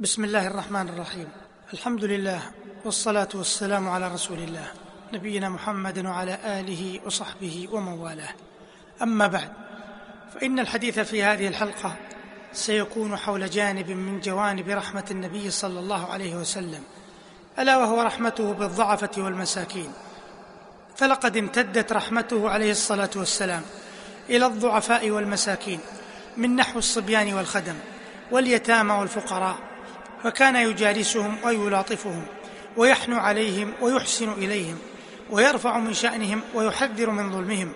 بسم الله الرحمن الرحيم. الحمد لله والصلاة والسلام على رسول الله نبينا محمد وعلى آله وصحبه ومن والاه أما بعد فإن الحديث في هذه الحلقة سيكون حول جانب من جوانب رحمة النبي صلى الله عليه وسلم ألا وهو رحمته بالضعفة والمساكين. فلقد امتدت رحمته عليه الصلاة والسلام إلى الضعفاء والمساكين من نحو الصبيان والخدم واليتامى والفقراء فكان يجالسهم ويلاطفهم ويحنو عليهم ويحسن إليهم ويرفع من شأنهم ويحذر من ظلمهم.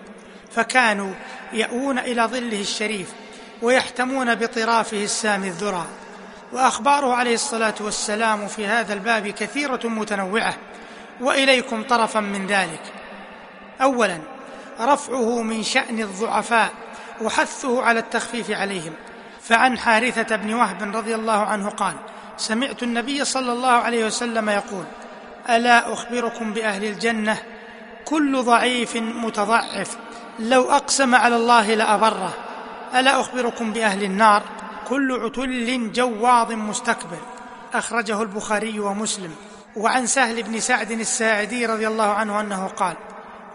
فكانوا يأوون إلى ظله الشريف ويحتمون بطرافه السامي الذرى. وأخباره عليه الصلاة والسلام في هذا الباب كثيرة متنوعة وإليكم طرفا من ذلك. اولا رفعه من شأن الضعفاء وحثه على التخفيف عليهم. فعن حارثة بن وهب رضي الله عنه قال سمعت النبي صلى الله عليه وسلم يقول ألا أخبركم بأهل الجنة؟ كل ضعيف متضعف. لو أقسم على الله لأبره. ألا أخبركم بأهل النار؟ كل عتل جواظ مستكبر. أخرجه البخاري ومسلم. وعن سهل بن سعد الساعدي رضي الله عنه أنه قال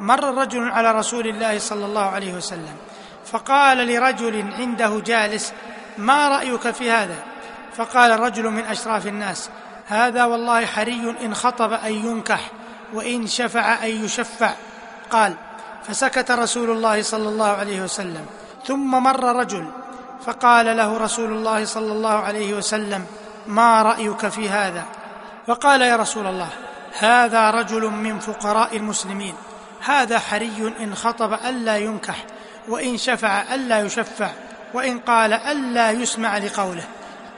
مر رجل على رسول الله صلى الله عليه وسلم فقال لرجل عنده جالس ما رأيك في هذا؟ فقال رجل من أشراف الناس هذا والله حري إن خطب أن ينكح وإن شفع أن يشفع. قال فسكت رسول الله صلى الله عليه وسلم. ثم مر رجل فقال له رسول الله صلى الله عليه وسلم ما رأيك في هذا؟ فقال يا رسول الله هذا رجل من فقراء المسلمين. هذا حري إن خطب ألا ينكح وإن شفع ألا يشفع وإن قال ألا يسمع لقوله.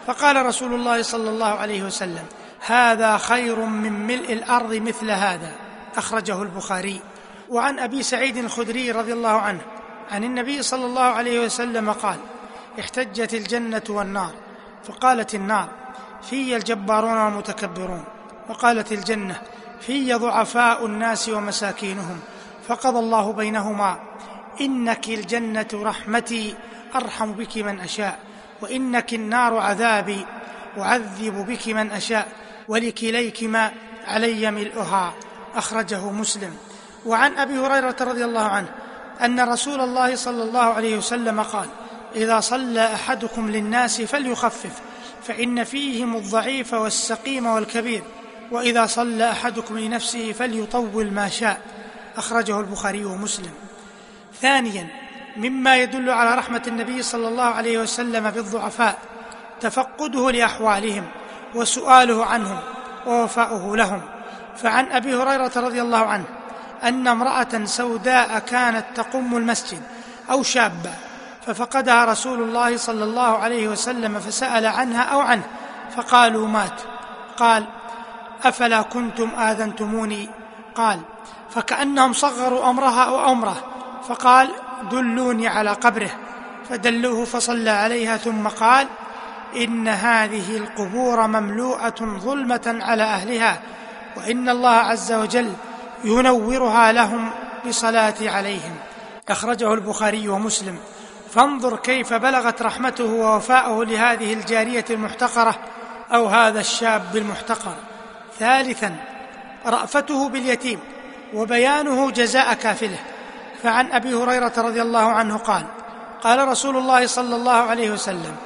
فقال رسول الله صلى الله عليه وسلم هذا خير من ملء الأرض مثل هذا. أخرجه البخاري. وعن أبي سعيد الخدري رضي الله عنه عن النبي صلى الله عليه وسلم قال احتجت الجنة والنار. فقالت النار في الجبارون والمتكبرون. وقالت الجنة في ضعفاء الناس ومساكينهم. فقضى الله بينهما إنك الجنة رحمتي أرحم بك من أشاء. وإنك النار عذابي أعذب بك من أشاء ولكليكما علي ملؤها أخرجه مسلم. وعن أبي هريرة رضي الله عنه أن رسول الله صلى الله عليه وسلم قال إذا صلى أحدكم للناس فليخفف فإن فيهم الضعيف والسقيم والكبير وإذا صلى أحدكم لنفسه فليطول ما شاء أخرجه البخاري ومسلم. ثانيا مما يدل على رحمة النبي صلى الله عليه وسلم بالضعفاء تفقده لأحوالهم وسؤاله عنهم ووفاؤه لهم. فعن أبي هريرة رضي الله عنه أن امرأة سوداء كانت تقم المسجد أو شابة ففقدها رسول الله صلى الله عليه وسلم فسأل عنها أو عنه فقالوا مات. قال أفلا كنتم آذنتموني؟ قال فكأنهم صغروا أمرها أو أمره. فقال دلوني على قبره فدلوه فصلى عليها ثم قال إن هذه القبور مملوءة ظلمة على أهلها وإن الله عز وجل ينورها لهم بصلاه عليهم. أخرجه البخاري ومسلم. فانظر كيف بلغت رحمته ووفاؤه لهذه الجارية المحتقرة أو هذا الشاب المحتقر. ثالثا رأفته باليتيم وبيانه جزاء كافله. فعن أبي هريرة رضي الله عنه قال قال رسول الله صلى الله عليه وسلم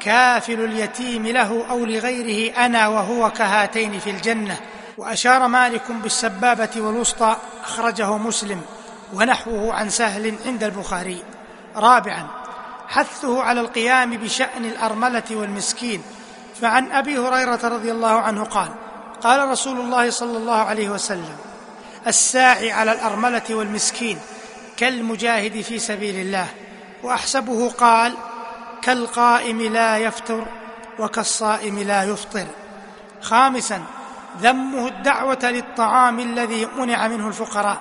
كافل اليتيم له أو لغيره أنا وهو كهاتين في الجنة. وأشار مالك بالسبابة والوسطى أخرجه مسلم ونحوه عن سهل عند البخاري. رابعا حثه على القيام بشأن الأرملة والمسكين. فعن أبي هريرة رضي الله عنه قال قال رسول الله صلى الله عليه وسلم الساعي على الأرملة والمسكين. كالمجاهد في سبيل الله وأحسبه قال كالقائم لا يفتر وكالصائم لا يفطر. خامسا ذمه الدعوة للطعام الذي منع منه الفقراء.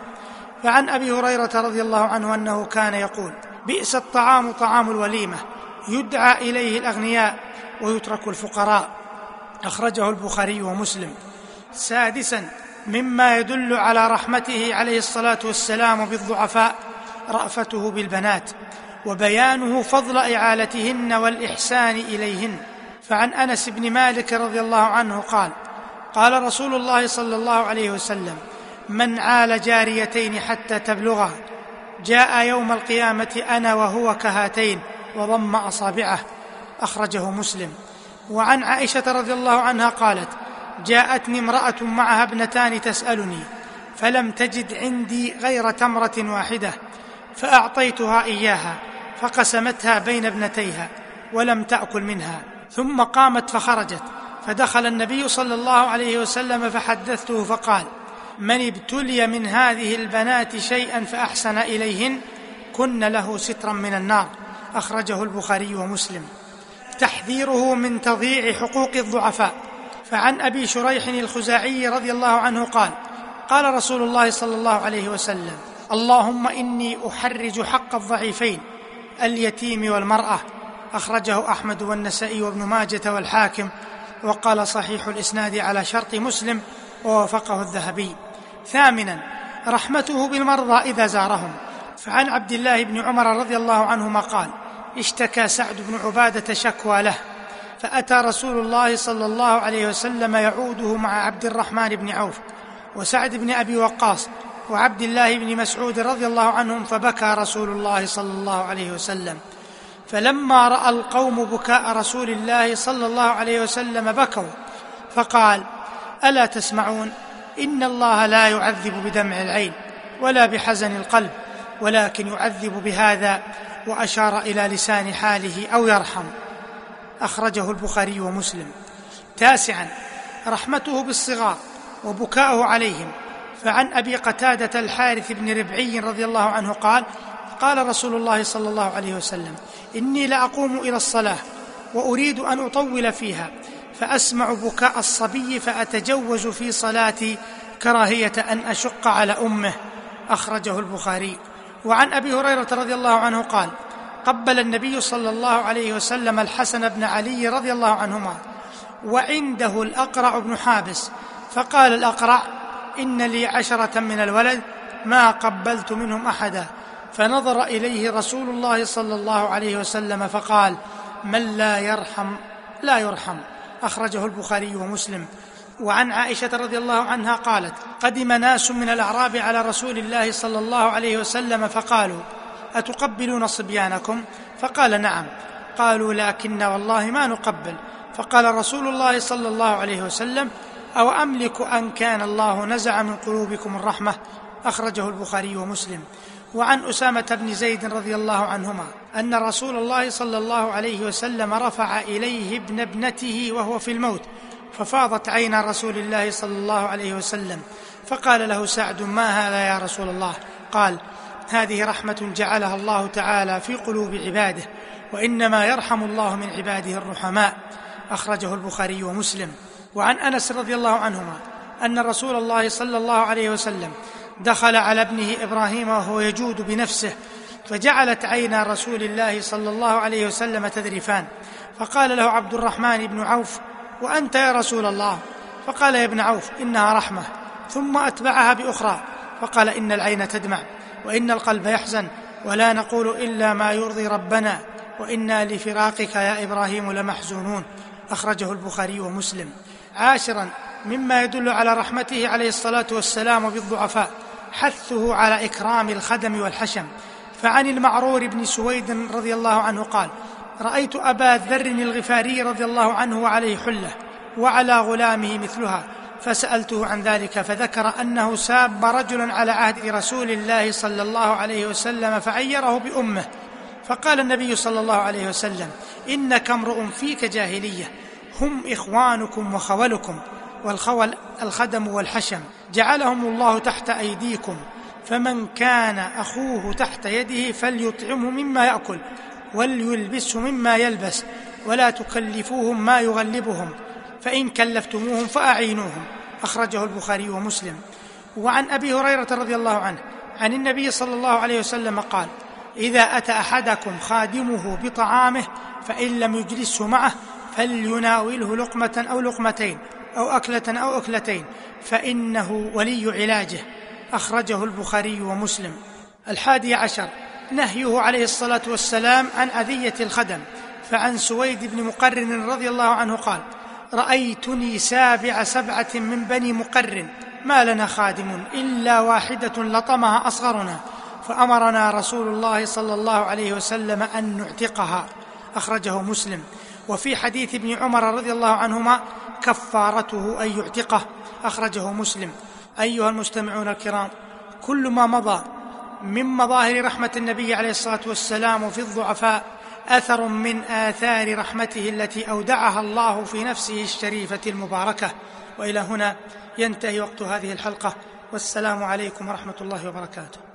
فعن أبي هريرة رضي الله عنه أنه كان يقول بئس الطعام طعام الوليمة يدعى إليه الأغنياء ويترك الفقراء. أخرجه البخاري ومسلم. سادسا مما يدل على رحمته عليه الصلاة والسلام بالضعفاء رأفته بالبنات وبيانه فضل إعالتهن والإحسان إليهن. فعن أنس بن مالك رضي الله عنه قال قال رسول الله صلى الله عليه وسلم من عال جاريتين حتى تبلغا جاء يوم القيامة أنا وهو كهاتين وضم أصابعه. أخرجه مسلم. وعن عائشة رضي الله عنها قالت جاءتني امرأة معها ابنتان تسألني فلم تجد عندي غير تمرة واحدة فأعطيتها إياها فقسمتها بين ابنتيها ولم تأكل منها. ثم قامت فخرجت فدخل النبي صلى الله عليه وسلم فحدثته فقال من ابتلي من هذه البنات شيئا فأحسن إليهن كن له سترا من النار. أخرجه البخاري ومسلم. تحذيره من تضييع حقوق الضعفاء. فعن أبي شريح الخزاعي رضي الله عنه قال قال رسول الله صلى الله عليه وسلم اللهم إني أحرج حق الضعيفين اليتيم والمرأة. أخرجه أحمد والنسائي وابن ماجة والحاكم. وقال صحيح الإسناد على شرط مسلم ووافقه الذهبي. ثامنا رحمته بالمرضى إذا زارهم. فعن عبد الله بن عمر رضي الله عنهما قال اشتكى سعد بن عبادة شكوى له فأتى رسول الله صلى الله عليه وسلم يعوده مع عبد الرحمن بن عوف وسعد بن أبي وقاص وعبد الله بن مسعود رضي الله عنهم فبكى رسول الله صلى الله عليه وسلم. فلما رأى القوم بكاء رسول الله صلى الله عليه وسلم بكوا فقال ألا تسمعون؟ إن الله لا يعذب بدمع العين ولا بحزن القلب ولكن يعذب بهذا وأشار إلى لسان حاله أو يرحم. أخرجه البخاري ومسلم. تاسعا رحمته بالصغار وبكاؤه عليهم. فعن أبي قتادة الحارث بن ربعي رضي الله عنه قال قال رسول الله صلى الله عليه وسلم إني لأقوم إلى الصلاة وأريد أن أطول فيها فأسمع بكاء الصبي فأتجوز في صلاتي كراهية أن أشق على أمه أخرجه البخاري. وعن أبي هريرة رضي الله عنه قال قبل النبي صلى الله عليه وسلم الحسن بن علي رضي الله عنهما وعنده الأقرع بن حابس فقال الأقرع إن لي عشرة من الولد ما قبلت منهم أحدا. فنظر إليه رسول الله صلى الله عليه وسلم فقال من لا يرحم لا يرحم. أخرجه البخاري ومسلم. وعن عائشة رضي الله عنها قالت قدم ناس من الأعراب على رسول الله صلى الله عليه وسلم فقالوا أتقبلون صبيانكم؟ فقال نعم. قالوا لكن والله ما نقبل. فقال رسول الله صلى الله عليه وسلم أو أملك أن كان الله نزع من قلوبكم الرحمة أخرجه البخاري ومسلم. وعن أسامة بن زيد رضي الله عنهما أن رسول الله صلى الله عليه وسلم رفع إليه ابن ابنته وهو في الموت ففاضت عينا رسول الله صلى الله عليه وسلم. فقال له سعد ما هذا يا رسول الله؟ قال هذه رحمة جعلها الله تعالى في قلوب عباده وإنما يرحم الله من عباده الرحماء. أخرجه البخاري ومسلم. وعن أنس رضي الله عنهما أن رسول الله صلى الله عليه وسلم دخل على ابنه إبراهيم وهو يجود بنفسه فجعلت عينا رسول الله صلى الله عليه وسلم تذرفان. فقال له عبد الرحمن بن عوف وأنت يا رسول الله؟ فقال يا ابن عوف إنها رحمة. ثم أتبعها بأخرى فقال إن العين تدمع وإن القلب يحزن ولا نقول إلا ما يرضي ربنا وإنا لفراقك يا إبراهيم لمحزونون. أخرجه البخاري ومسلم. عاشرا مما يدل على رحمته عليه الصلاة والسلام بالضعفاء حثه على إكرام الخدم والحشم. فعن المعرور بن سويد رضي الله عنه قال رأيت أبا ذر الغفاري رضي الله عنه وعليه حلة وعلى غلامه مثلها. فسألته عن ذلك فذكر أنه ساب رجلا على عهد رسول الله صلى الله عليه وسلم فعيره بأمه. فقال النبي صلى الله عليه وسلم إنك امرؤ فيك جاهلية هم إخوانكم وخولكم والخول الخدم والحشم. جعلهم الله تحت أيديكم. فمن كان أخوه تحت يده فليطعمه مما يأكل وليلبسه مما يلبس ولا تكلفوهم ما يغلبهم. فإن كلفتموهم فأعينوهم. أخرجه البخاري ومسلم. وعن أبي هريرة رضي الله عنه عن النبي صلى الله عليه وسلم قال إذا أتى أحدكم خادمه بطعامه فإن لم يجلسه معه فليناوله لقمة أو لقمتين أو أكلة أو أكلتين فإنه ولي علاجه. أخرجه البخاري ومسلم. الحادي عشر نهيه عليه الصلاة والسلام عن أذية الخدم. فعن سويد بن مقرن رضي الله عنه قال رأيتني سابع سبعة من بني مقرن ما لنا خادم إلا واحدة لطمها أصغرنا فأمرنا رسول الله صلى الله عليه وسلم أن نعتقها. أخرجه مسلم. وفي حديث ابن عمر رضي الله عنهما كفارته أن يعتقه. أخرجه مسلم. أيها المستمعون الكرام كل ما مضى من مظاهر رحمة النبي عليه الصلاة والسلام في الضعفاء أثر من آثار رحمته التي أودعها الله في نفسه الشريفة المباركة. وإلى هنا ينتهي وقت هذه الحلقة. والسلام عليكم ورحمة الله وبركاته.